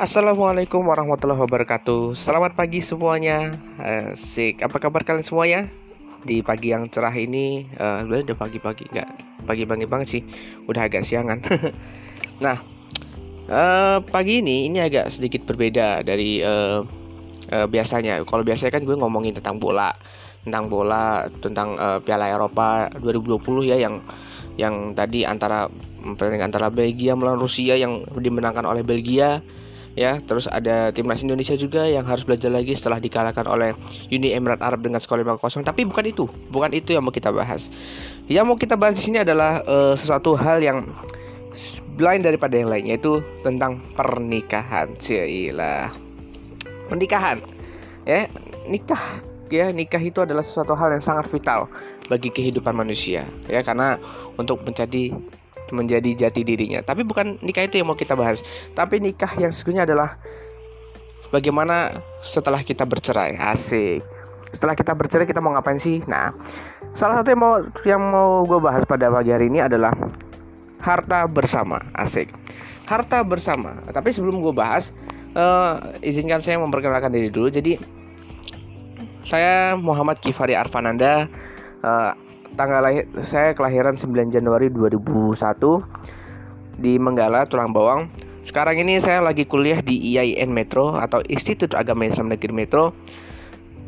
Assalamualaikum warahmatullahi wabarakatuh. Selamat pagi semuanya. Asik, apa kabar kalian semuanya? Di pagi yang cerah ini uh, udah pagi-pagi, nggak pagi-pagi banget sih. Udah agak siangan. Nah, uh, pagi ini ini agak sedikit berbeda dari uh, uh, biasanya. Kalau biasanya kan gue ngomongin tentang bola Tentang bola, tentang uh, Piala Eropa 2020 ya Yang yang tadi antara pertandingan antara Belgia melawan Rusia yang dimenangkan oleh Belgia ya. Terus ada timnas Indonesia juga yang harus belajar lagi setelah dikalahkan oleh Uni Emirat Arab dengan skor 5-0 tapi bukan itu bukan itu yang mau kita bahas. Yang mau kita bahas di sini adalah uh, sesuatu hal yang lain daripada yang lain yaitu tentang pernikahan. Cila pernikahan ya. Nikah ya. Nikah itu adalah sesuatu hal yang sangat vital bagi kehidupan manusia ya. Karena untuk menjadi menjadi jati dirinya. Tapi bukan nikah itu yang mau kita bahas. Tapi nikah yang sesungguhnya adalah bagaimana setelah kita bercerai. Asik. Setelah kita bercerai kita mau ngapain sih? Nah, salah satu yang mau yang mau gue bahas pada pagi hari ini adalah harta bersama. Asik. Harta bersama. Tapi sebelum gue bahas, uh, izinkan saya memperkenalkan diri dulu. Jadi saya Muhammad Kifari Arfananda. Uh, tanggal lahir saya kelahiran 9 Januari 2001 di Menggala Tulang Bawang. Sekarang ini saya lagi kuliah di IAIN Metro atau Institut Agama Islam Negeri Metro.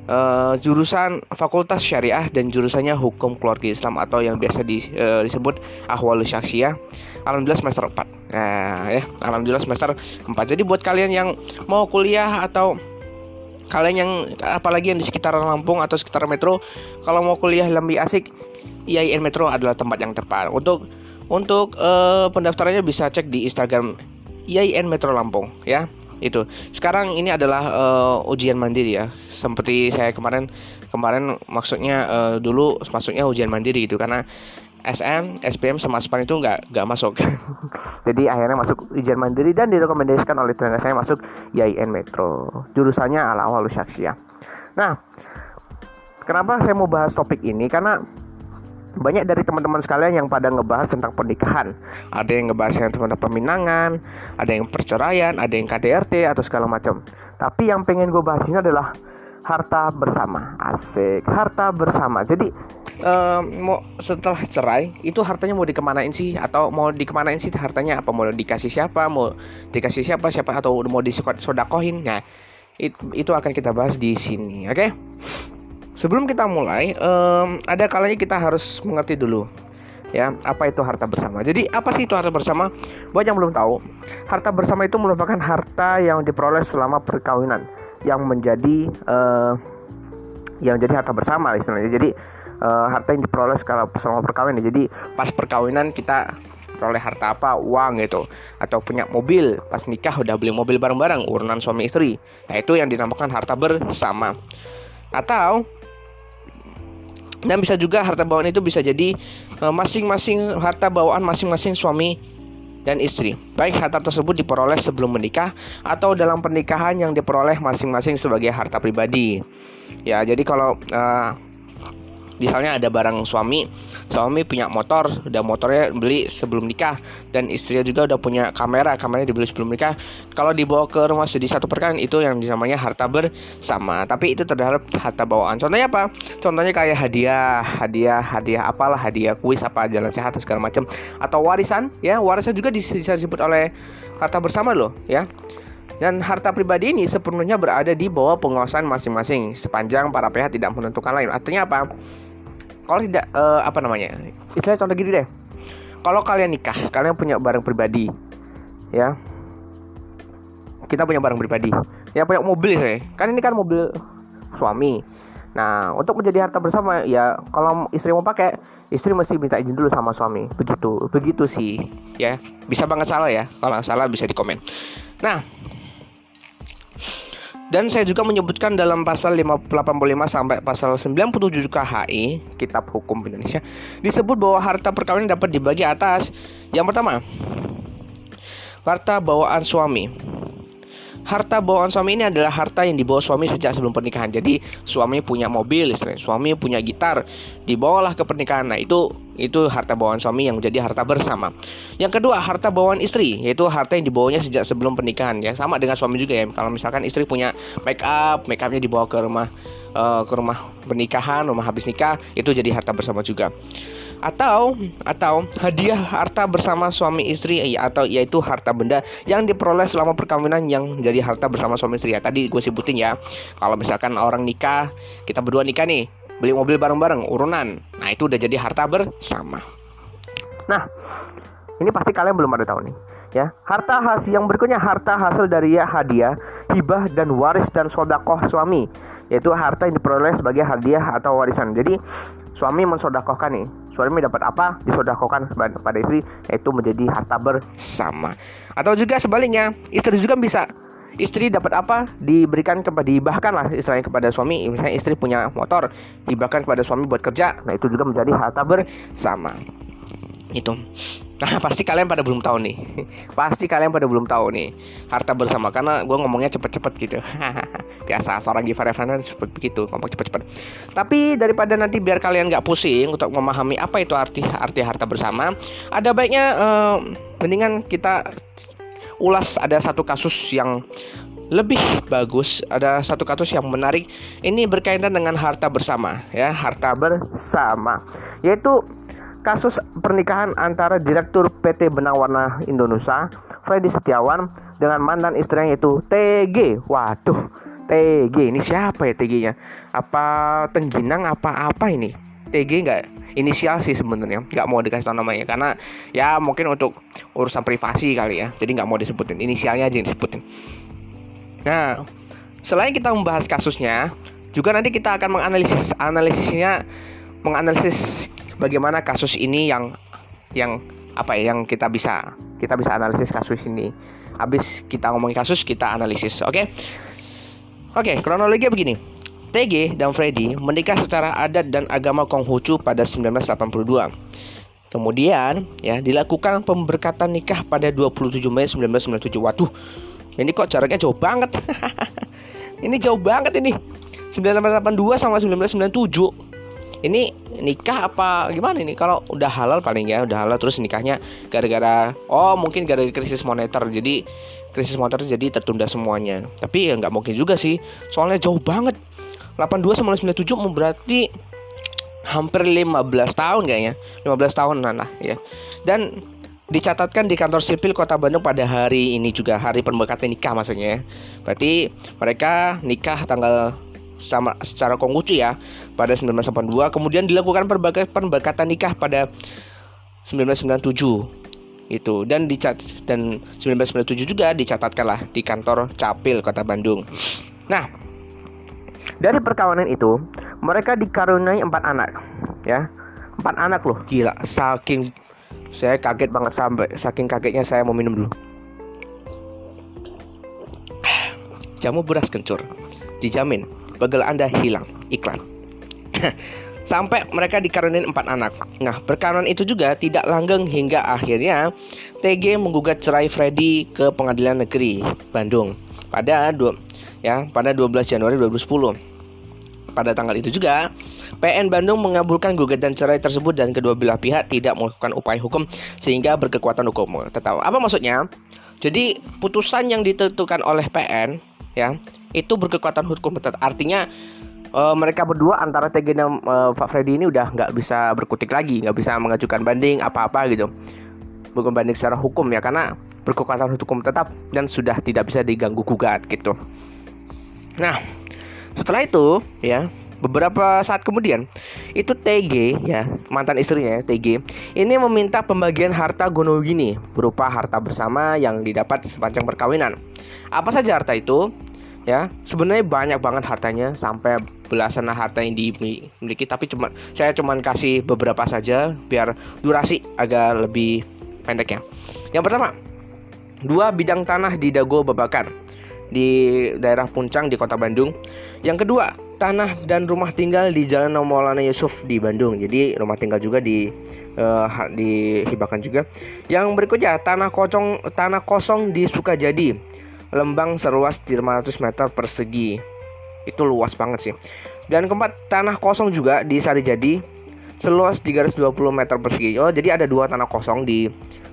Uh, jurusan Fakultas Syariah dan jurusannya Hukum Keluarga Islam atau yang biasa di, uh, disebut Ahwalus Syaksiyah. Alhamdulillah semester 4. Nah, ya, alhamdulillah semester 4. Jadi buat kalian yang mau kuliah atau kalian yang apalagi yang di sekitaran Lampung atau sekitar Metro, kalau mau kuliah lebih asik, IAIN Metro adalah tempat yang tepat. Untuk untuk uh, pendaftarannya bisa cek di Instagram IAIN Metro Lampung ya. Itu. Sekarang ini adalah uh, ujian mandiri ya. Seperti saya kemarin kemarin maksudnya uh, dulu maksudnya ujian mandiri gitu karena SM, SPM sama SPAN itu nggak nggak masuk. Jadi akhirnya masuk ujian mandiri dan direkomendasikan oleh tenaga saya masuk IAIN Metro. Jurusannya ala awal Nah, kenapa saya mau bahas topik ini? Karena banyak dari teman-teman sekalian yang pada ngebahas tentang pernikahan. Ada yang ngebahas tentang peminangan, ada yang perceraian, ada yang KDRT atau segala macam. Tapi yang pengen gue bahas ini adalah harta bersama. Asik, harta bersama. Jadi um, mau setelah cerai itu hartanya mau dikemanain sih atau mau dikemanain sih hartanya apa mau dikasih siapa mau dikasih siapa siapa atau mau disodakohin nah it, itu akan kita bahas di sini oke okay? Sebelum kita mulai, um, ada kalanya kita harus mengerti dulu ya apa itu harta bersama. Jadi apa sih itu harta bersama? Buat yang belum tahu, harta bersama itu merupakan harta yang diperoleh selama perkawinan yang menjadi uh, yang jadi harta bersama istilahnya. Jadi uh, harta yang diperoleh selama perkawinan. Jadi pas perkawinan kita peroleh harta apa uang gitu atau punya mobil pas nikah udah beli mobil bareng-bareng urunan suami istri nah itu yang dinamakan harta bersama atau dan bisa juga harta bawaan itu bisa jadi eh, masing-masing harta bawaan masing-masing suami dan istri. Baik harta tersebut diperoleh sebelum menikah atau dalam pernikahan yang diperoleh masing-masing sebagai harta pribadi. Ya, jadi kalau uh, misalnya ada barang suami suami punya motor udah motornya beli sebelum nikah dan istrinya juga udah punya kamera kameranya dibeli sebelum nikah. Kalau dibawa ke rumah di satu perkara itu yang namanya harta bersama. Tapi itu terhadap harta bawaan. Contohnya apa? Contohnya kayak hadiah hadiah hadiah apalah hadiah kuis apa jalan sehat segala macam atau warisan ya. Warisan juga bisa disebut oleh harta bersama loh ya. Dan harta pribadi ini sepenuhnya berada di bawah pengawasan masing-masing sepanjang para pihak tidak menentukan lain. Artinya apa? Kalau tidak uh, apa namanya? Istilahnya contoh gini deh. Kalau kalian nikah kalian punya barang pribadi ya. Kita punya barang pribadi. Ya punya mobil saya kan ini kan mobil suami. Nah untuk menjadi harta bersama ya kalau istri mau pakai istri mesti minta izin dulu sama suami. Begitu begitu sih ya. Bisa banget salah ya. Kalau salah bisa di komen. Nah dan saya juga menyebutkan dalam pasal 85 sampai pasal 97 KHI, Kitab Hukum Indonesia, disebut bahwa harta perkawinan dapat dibagi atas yang pertama, harta bawaan suami. Harta bawaan suami ini adalah harta yang dibawa suami sejak sebelum pernikahan. Jadi suami punya mobil, istilahnya. suami punya gitar, dibawalah ke pernikahan. Nah itu Itu harta bawaan suami yang menjadi harta bersama. Yang kedua, harta bawaan istri, yaitu harta yang dibawanya sejak sebelum pernikahan ya. Sama dengan suami juga ya. Kalau misalkan istri punya make up, make upnya dibawa ke rumah uh, ke rumah pernikahan, rumah habis nikah, itu jadi harta bersama juga atau atau hadiah harta bersama suami istri ya, atau yaitu harta benda yang diperoleh selama perkawinan yang jadi harta bersama suami istri ya tadi gue sebutin ya kalau misalkan orang nikah kita berdua nikah nih beli mobil bareng-bareng urunan. Nah itu udah jadi harta bersama. Nah ini pasti kalian belum ada tahu nih ya. Harta hasil yang berikutnya harta hasil dari ya hadiah hibah dan waris dan sodakoh suami. Yaitu harta yang diperoleh sebagai hadiah atau warisan. Jadi suami mensodakohkan nih. Suami dapat apa? Disodakohkan pada istri yaitu menjadi harta bersama. Atau juga sebaliknya istri juga bisa istri dapat apa? Diberikan kepada dibahkan lah istilahnya kepada suami. Misalnya istri punya motor dibahkan kepada suami buat kerja. Nah itu juga menjadi harta bersama. Itu. Nah pasti kalian pada belum tahu nih. Pasti kalian pada belum tahu nih Harta bersama. Karena gue ngomongnya cepet-cepet gitu. Biasa seorang Givar Evanan cepet begitu Ngomong cepet-cepet. Tapi daripada nanti biar kalian gak pusing Untuk memahami apa itu arti arti harta bersama Ada baiknya uh, Mendingan kita ulas ada satu kasus yang lebih bagus ada satu kasus yang menarik ini berkaitan dengan harta bersama ya harta bersama yaitu kasus pernikahan antara Direktur PT Benang Warna Indonesia, Freddy Setiawan, dengan mantan istrinya yaitu TG. Waduh, TG ini siapa ya TG-nya? Apa Tengginang apa apa ini? TG nggak inisial sih sebenarnya nggak mau dikasih tahu namanya karena ya mungkin untuk urusan privasi kali ya jadi nggak mau disebutin inisialnya aja yang disebutin nah selain kita membahas kasusnya juga nanti kita akan menganalisis analisisnya menganalisis bagaimana kasus ini yang yang apa ya yang kita bisa kita bisa analisis kasus ini. Habis kita ngomongin kasus kita analisis, oke? Okay? Oke, okay, kronologi begini. TG dan Freddy menikah secara adat dan agama Konghucu pada 1982. Kemudian ya dilakukan pemberkatan nikah pada 27 Mei 1997. Waduh, ini kok jaraknya jauh banget. ini jauh banget ini. 1982 sama 1997 ini nikah apa gimana ini kalau udah halal paling ya udah halal terus nikahnya gara-gara oh mungkin gara-gara krisis moneter jadi krisis moneter jadi tertunda semuanya tapi ya nggak mungkin juga sih soalnya jauh banget 82 sama 97 berarti hampir 15 tahun kayaknya 15 tahun lah ya dan dicatatkan di kantor sipil Kota Bandung pada hari ini juga hari pemberkatan nikah maksudnya ya. Berarti mereka nikah tanggal sama secara konghucu ya pada 1982 kemudian dilakukan berbagai pembekatan nikah pada 1997 itu dan dicat dan 1997 juga dicatatkanlah di kantor Capil Kota Bandung. Nah, dari perkawinan itu mereka dikaruniai empat anak, ya empat anak loh, gila, saking saya kaget banget sampai saking kagetnya saya mau minum dulu. Jamu beras kencur, dijamin bagel Anda hilang. Iklan. Sampai mereka dikarenin empat anak. Nah, perkawinan itu juga tidak langgeng hingga akhirnya TG menggugat cerai Freddy ke Pengadilan Negeri Bandung pada dua ya pada 12 Januari 2010. Pada tanggal itu juga PN Bandung mengabulkan gugatan cerai tersebut dan kedua belah pihak tidak melakukan upaya hukum sehingga berkekuatan hukum. Tetap apa maksudnya? Jadi putusan yang ditentukan oleh PN ya itu berkekuatan hukum tetap artinya uh, mereka berdua antara TG dan uh, Pak Freddy ini udah nggak bisa berkutik lagi nggak bisa mengajukan banding apa-apa gitu bukan banding secara hukum ya karena berkekuatan hukum tetap dan sudah tidak bisa diganggu gugat gitu nah setelah itu ya beberapa saat kemudian itu TG ya mantan istrinya TG ini meminta pembagian harta Gonogini berupa harta bersama yang didapat sepanjang perkawinan. Apa saja harta itu? Ya sebenarnya banyak banget hartanya sampai belasan harta yang dimiliki tapi cuma saya cuma kasih beberapa saja biar durasi agak lebih pendek ya. Yang pertama dua bidang tanah di Dago Babakan di daerah Puncang di kota Bandung yang kedua tanah dan rumah tinggal di Jalan Maulana Yusuf di Bandung jadi rumah tinggal juga di uh, dihibahkan juga yang berikutnya tanah kosong tanah kosong di Sukajadi Lembang seluas 500 meter persegi. Itu luas banget sih. Dan keempat, tanah kosong juga di Sarijadi seluas 320 meter persegi. Oh, jadi ada dua tanah kosong di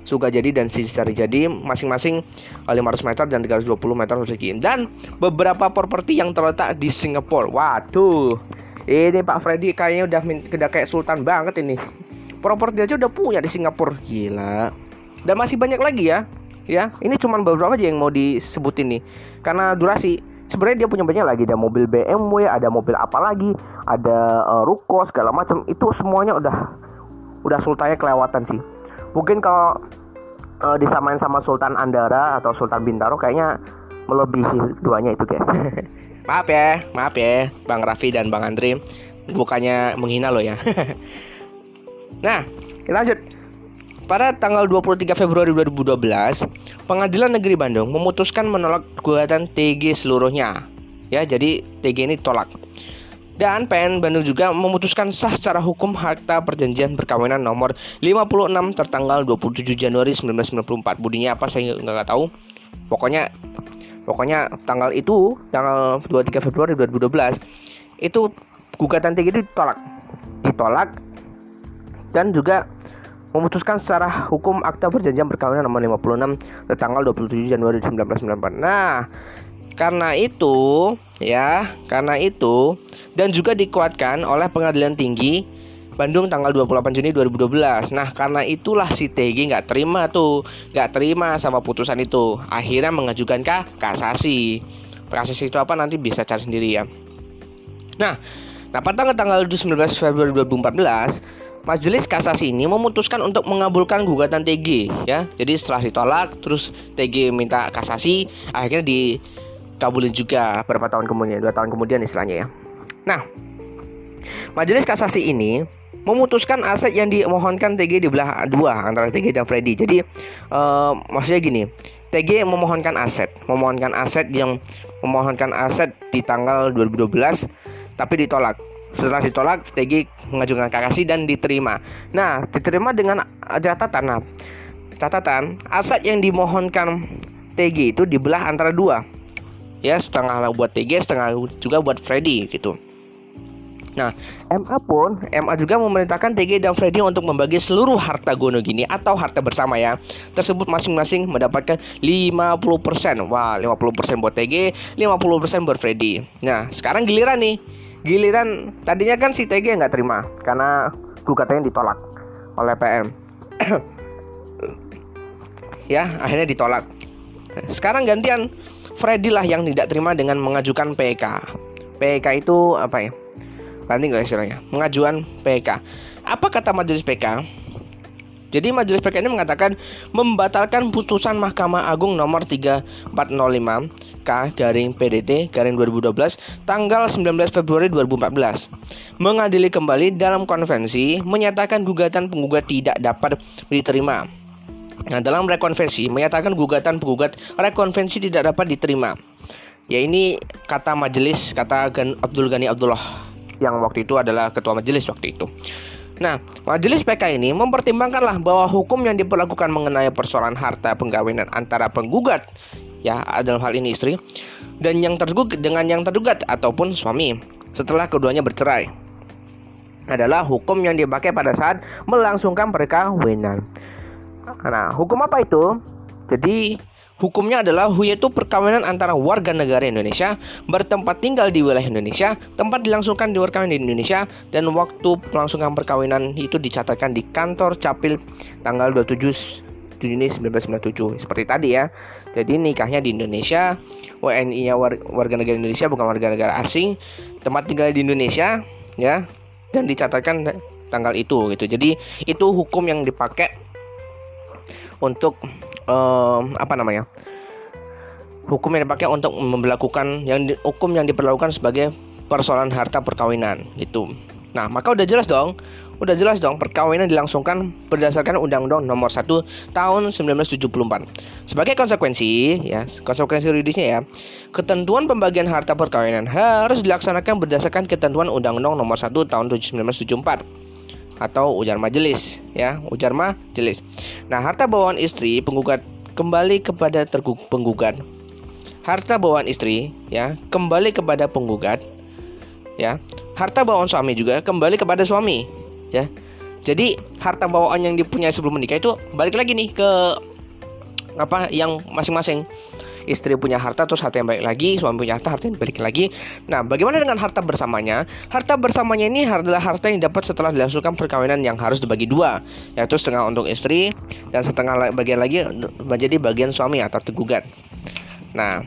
Sukajadi dan Jadi masing-masing 500 meter dan 320 meter persegi. Dan beberapa properti yang terletak di Singapura. Waduh. Ini Pak Freddy kayaknya udah udah kayak sultan banget ini. Properti aja udah punya di Singapura. Gila. Dan masih banyak lagi ya. Ya, ini cuma beberapa aja yang mau disebutin nih. Karena durasi sebenarnya dia punya banyak lagi ada mobil BMW ada mobil apa lagi ada uh, ruko segala macam itu semuanya udah udah sultannya kelewatan sih mungkin kalau uh, disamain sama Sultan Andara atau Sultan Bintaro kayaknya melebihi duanya itu kayak maaf ya maaf ya Bang Raffi dan Bang Andri bukannya menghina lo ya nah kita lanjut pada tanggal 23 Februari 2012, Pengadilan Negeri Bandung memutuskan menolak gugatan TG seluruhnya. Ya, jadi TG ini tolak. Dan PN Bandung juga memutuskan sah secara hukum Akta Perjanjian Perkawinan nomor 56 tertanggal 27 Januari 1994. Budinya apa saya nggak tahu. Pokoknya pokoknya tanggal itu tanggal 23 Februari 2012 itu gugatan TG itu ditolak. Ditolak dan juga memutuskan secara hukum Akta Perjanjian Perkawinan nomor 56 tertanggal 27 Januari 1994. Nah, karena itu, ya, karena itu dan juga dikuatkan oleh Pengadilan Tinggi Bandung tanggal 28 Juni 2012. Nah, karena itulah si TG nggak terima tuh, nggak terima sama putusan itu. Akhirnya mengajukan kah kasasi. Kasasi itu apa nanti bisa cari sendiri ya. Nah, nah pada tanggal tanggal 19 Februari 2014 Majelis Kasasi ini memutuskan untuk mengabulkan gugatan TG ya. Jadi setelah ditolak terus TG minta kasasi akhirnya di kabulin juga beberapa tahun kemudian, dua tahun kemudian istilahnya ya. Nah, Majelis Kasasi ini memutuskan aset yang dimohonkan TG di belah dua antara TG dan Freddy. Jadi uh, maksudnya gini, TG memohonkan aset, memohonkan aset yang memohonkan aset di tanggal 2012 tapi ditolak. Setelah ditolak, TG mengajukan kasasi dan diterima. Nah, diterima dengan catatan. Nah, catatan aset yang dimohonkan TG itu dibelah antara dua ya setengah buat TG setengah juga buat Freddy gitu Nah, MA pun MA juga memerintahkan TG dan Freddy untuk membagi seluruh harta Gono gini atau harta bersama ya. Tersebut masing-masing mendapatkan 50%. Wah, 50% buat TG, 50% buat Freddy. Nah, sekarang giliran nih. Giliran tadinya kan si TG nggak terima karena gugatannya ditolak oleh PM. ya, akhirnya ditolak. Sekarang gantian Freddy lah yang tidak terima dengan mengajukan PK. PK itu apa ya? Nanti nggak istilahnya. Mengajuan PK. Apa kata majelis PK? Jadi majelis PK ini mengatakan membatalkan putusan Mahkamah Agung nomor 3405 K garing PDT garing 2012 tanggal 19 Februari 2014 mengadili kembali dalam konvensi menyatakan gugatan penggugat tidak dapat diterima Nah, dalam rekonvensi menyatakan gugatan penggugat rekonvensi tidak dapat diterima. Ya ini kata majelis, kata Abdul Ghani Abdullah yang waktu itu adalah ketua majelis waktu itu. Nah, majelis PK ini mempertimbangkanlah bahwa hukum yang diperlakukan mengenai persoalan harta penggawenan antara penggugat ya dalam hal ini istri dan yang tergugat dengan yang tergugat ataupun suami setelah keduanya bercerai adalah hukum yang dipakai pada saat melangsungkan perkawinan. Nah, hukum apa itu? Jadi Hukumnya adalah yaitu perkawinan antara warga negara Indonesia bertempat tinggal di wilayah Indonesia, tempat dilangsungkan di perkawinan di Indonesia, dan waktu pelangsungan perkawinan itu dicatatkan di kantor capil tanggal 27 Juni 1997 seperti tadi ya. Jadi nikahnya di Indonesia, WNI-nya warga negara Indonesia bukan warga negara asing, tempat tinggal di Indonesia ya dan dicatatkan tanggal itu gitu. Jadi itu hukum yang dipakai untuk um, apa namanya hukum yang dipakai untuk memperlakukan yang di, hukum yang diperlakukan sebagai persoalan harta perkawinan gitu. Nah, maka udah jelas dong, udah jelas dong perkawinan dilangsungkan berdasarkan Undang-Undang Nomor 1 Tahun 1974. Sebagai konsekuensi, ya, konsekuensi yuridisnya ya, ketentuan pembagian harta perkawinan harus dilaksanakan berdasarkan ketentuan Undang-Undang Nomor 1 Tahun 1974 atau ujar majelis ya ujar majelis. Nah harta bawaan istri penggugat kembali kepada penggugat. Harta bawaan istri ya kembali kepada penggugat ya. Harta bawaan suami juga kembali kepada suami ya. Jadi harta bawaan yang dipunyai sebelum menikah itu balik lagi nih ke apa yang masing-masing istri punya harta terus harta yang balik lagi suami punya harta harta yang balik lagi. Nah bagaimana dengan harta bersamanya? Harta bersamanya ini adalah harta yang dapat setelah dilangsungkan perkawinan yang harus dibagi dua yaitu setengah untuk istri dan setengah bagian lagi menjadi bagian suami atau tergugat nah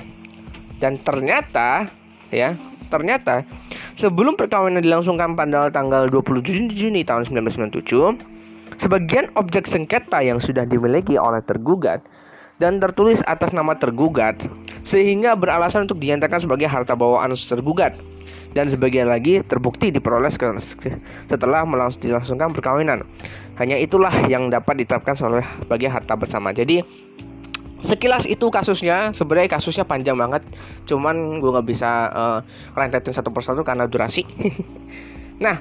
dan ternyata ya ternyata sebelum perkawinan dilangsungkan pada tanggal 27 Juni tahun 1997 sebagian objek sengketa yang sudah dimiliki oleh tergugat dan tertulis atas nama tergugat sehingga beralasan untuk dinyatakan sebagai harta bawaan tergugat dan sebagian lagi terbukti diperoleh setelah melangsungkan perkawinan. Hanya itulah yang dapat ditetapkan sebagai harta bersama. Jadi sekilas itu kasusnya sebenarnya kasusnya panjang banget cuman gue nggak bisa uh, rentetin satu persatu karena durasi nah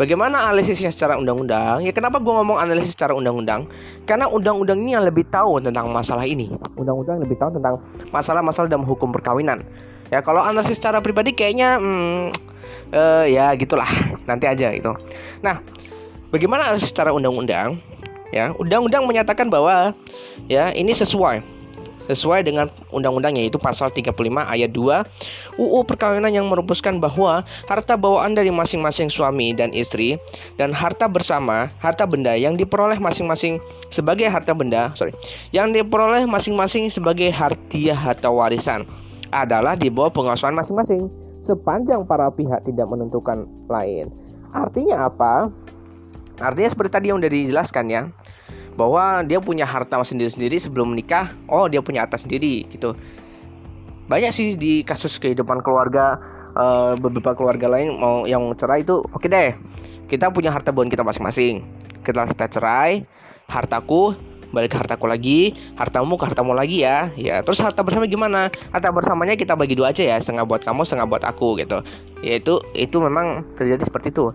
Bagaimana analisisnya secara undang-undang? Ya kenapa gue ngomong analisis secara undang-undang? Karena undang-undang ini yang lebih tahu tentang masalah ini. Undang-undang lebih tahu tentang masalah-masalah dalam hukum perkawinan. Ya kalau analisis secara pribadi kayaknya hmm, uh, ya gitulah. Nanti aja itu. Nah, bagaimana analisis secara undang-undang? Ya, undang-undang menyatakan bahwa ya ini sesuai sesuai dengan undang-undang yaitu pasal 35 ayat 2 UU perkawinan yang merumuskan bahwa harta bawaan dari masing-masing suami dan istri dan harta bersama, harta benda yang diperoleh masing-masing sebagai harta benda, sorry, yang diperoleh masing-masing sebagai hartiah atau warisan adalah di bawah penguasaan masing-masing sepanjang para pihak tidak menentukan lain. Artinya apa? Artinya seperti tadi yang sudah dijelaskan ya bahwa dia punya harta sendiri-sendiri sebelum menikah oh dia punya harta sendiri gitu. Banyak sih di kasus kehidupan keluarga uh, beberapa keluarga lain mau yang cerai itu oke okay deh kita punya harta buat kita masing-masing. Kita kita cerai hartaku balik ke hartaku lagi hartamu ke hartamu lagi ya ya. Terus harta bersama gimana? Harta bersamanya kita bagi dua aja ya setengah buat kamu setengah buat aku gitu. Yaitu itu memang terjadi seperti itu.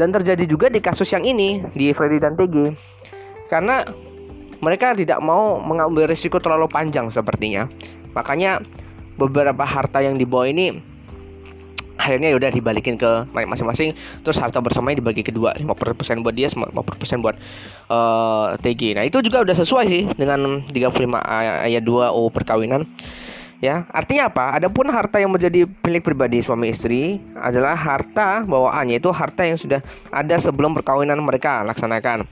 Dan terjadi juga di kasus yang ini di Freddy dan TG karena mereka tidak mau mengambil risiko terlalu panjang sepertinya. Makanya beberapa harta yang dibawa ini akhirnya udah dibalikin ke masing-masing. Terus harta bersamanya dibagi kedua 50% buat dia 50% buat uh, eh, TG nah itu juga udah sesuai sih dengan 35 ayat 2 U perkawinan. Ya artinya apa? Adapun harta yang menjadi milik pribadi suami istri adalah harta bawaannya itu harta yang sudah ada sebelum perkawinan mereka laksanakan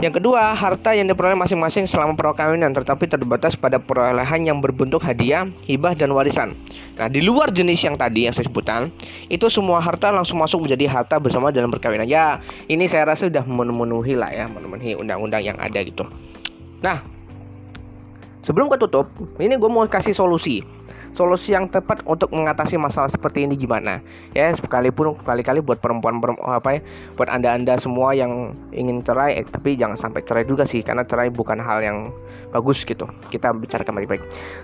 yang kedua, harta yang diperoleh masing-masing selama perkawinan tetapi terbatas pada perolehan yang berbentuk hadiah, hibah dan warisan. Nah, di luar jenis yang tadi yang saya sebutkan, itu semua harta langsung masuk menjadi harta bersama dalam perkawinan. Ya, ini saya rasa sudah memenuhi lah ya, memenuhi undang-undang yang ada gitu. Nah, sebelum ketutup, ini gue mau kasih solusi solusi yang tepat untuk mengatasi masalah seperti ini gimana? Ya sekalipun kali-kali buat perempuan, perempuan apa ya buat anda-anda semua yang ingin cerai eh, tapi jangan sampai cerai juga sih karena cerai bukan hal yang bagus gitu. Kita bicara kembali baik.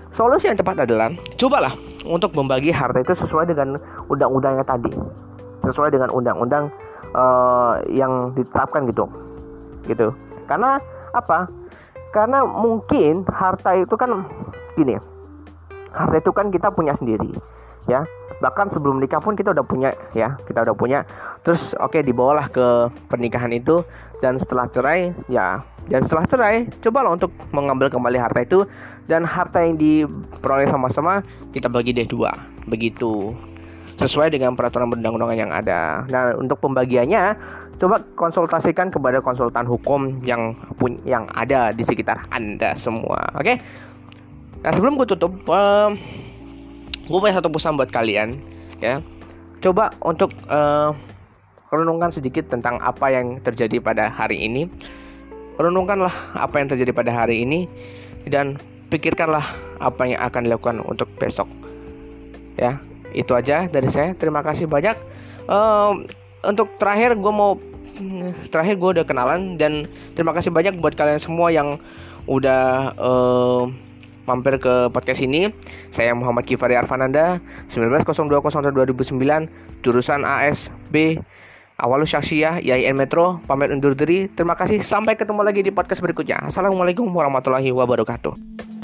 Solusi yang tepat adalah cobalah untuk membagi harta itu sesuai dengan undang-undangnya tadi. Sesuai dengan undang-undang uh, yang ditetapkan gitu. Gitu. Karena apa? Karena mungkin harta itu kan gini harta itu kan kita punya sendiri ya bahkan sebelum nikah pun kita udah punya ya kita udah punya terus oke okay, dibawalah ke pernikahan itu dan setelah cerai ya dan setelah cerai cobalah untuk mengambil kembali harta itu dan harta yang diperoleh sama-sama kita bagi deh dua begitu sesuai dengan peraturan perundang-undangan yang ada. Nah, untuk pembagiannya coba konsultasikan kepada konsultan hukum yang pun yang ada di sekitar Anda semua. Oke? Nah sebelum gue tutup, uh, gue punya satu pesan buat kalian, ya. Coba untuk uh, renungkan sedikit tentang apa yang terjadi pada hari ini. Renungkanlah apa yang terjadi pada hari ini dan pikirkanlah apa yang akan dilakukan untuk besok. Ya, itu aja dari saya. Terima kasih banyak. Uh, untuk terakhir gue mau terakhir gue udah kenalan dan terima kasih banyak buat kalian semua yang udah uh, mampir ke podcast ini. Saya Muhammad Kifari Arfananda, 190201 jurusan AS B Awalu Syaksiyah IAIN Metro, pamit undur diri. Terima kasih, sampai ketemu lagi di podcast berikutnya. Assalamualaikum warahmatullahi wabarakatuh.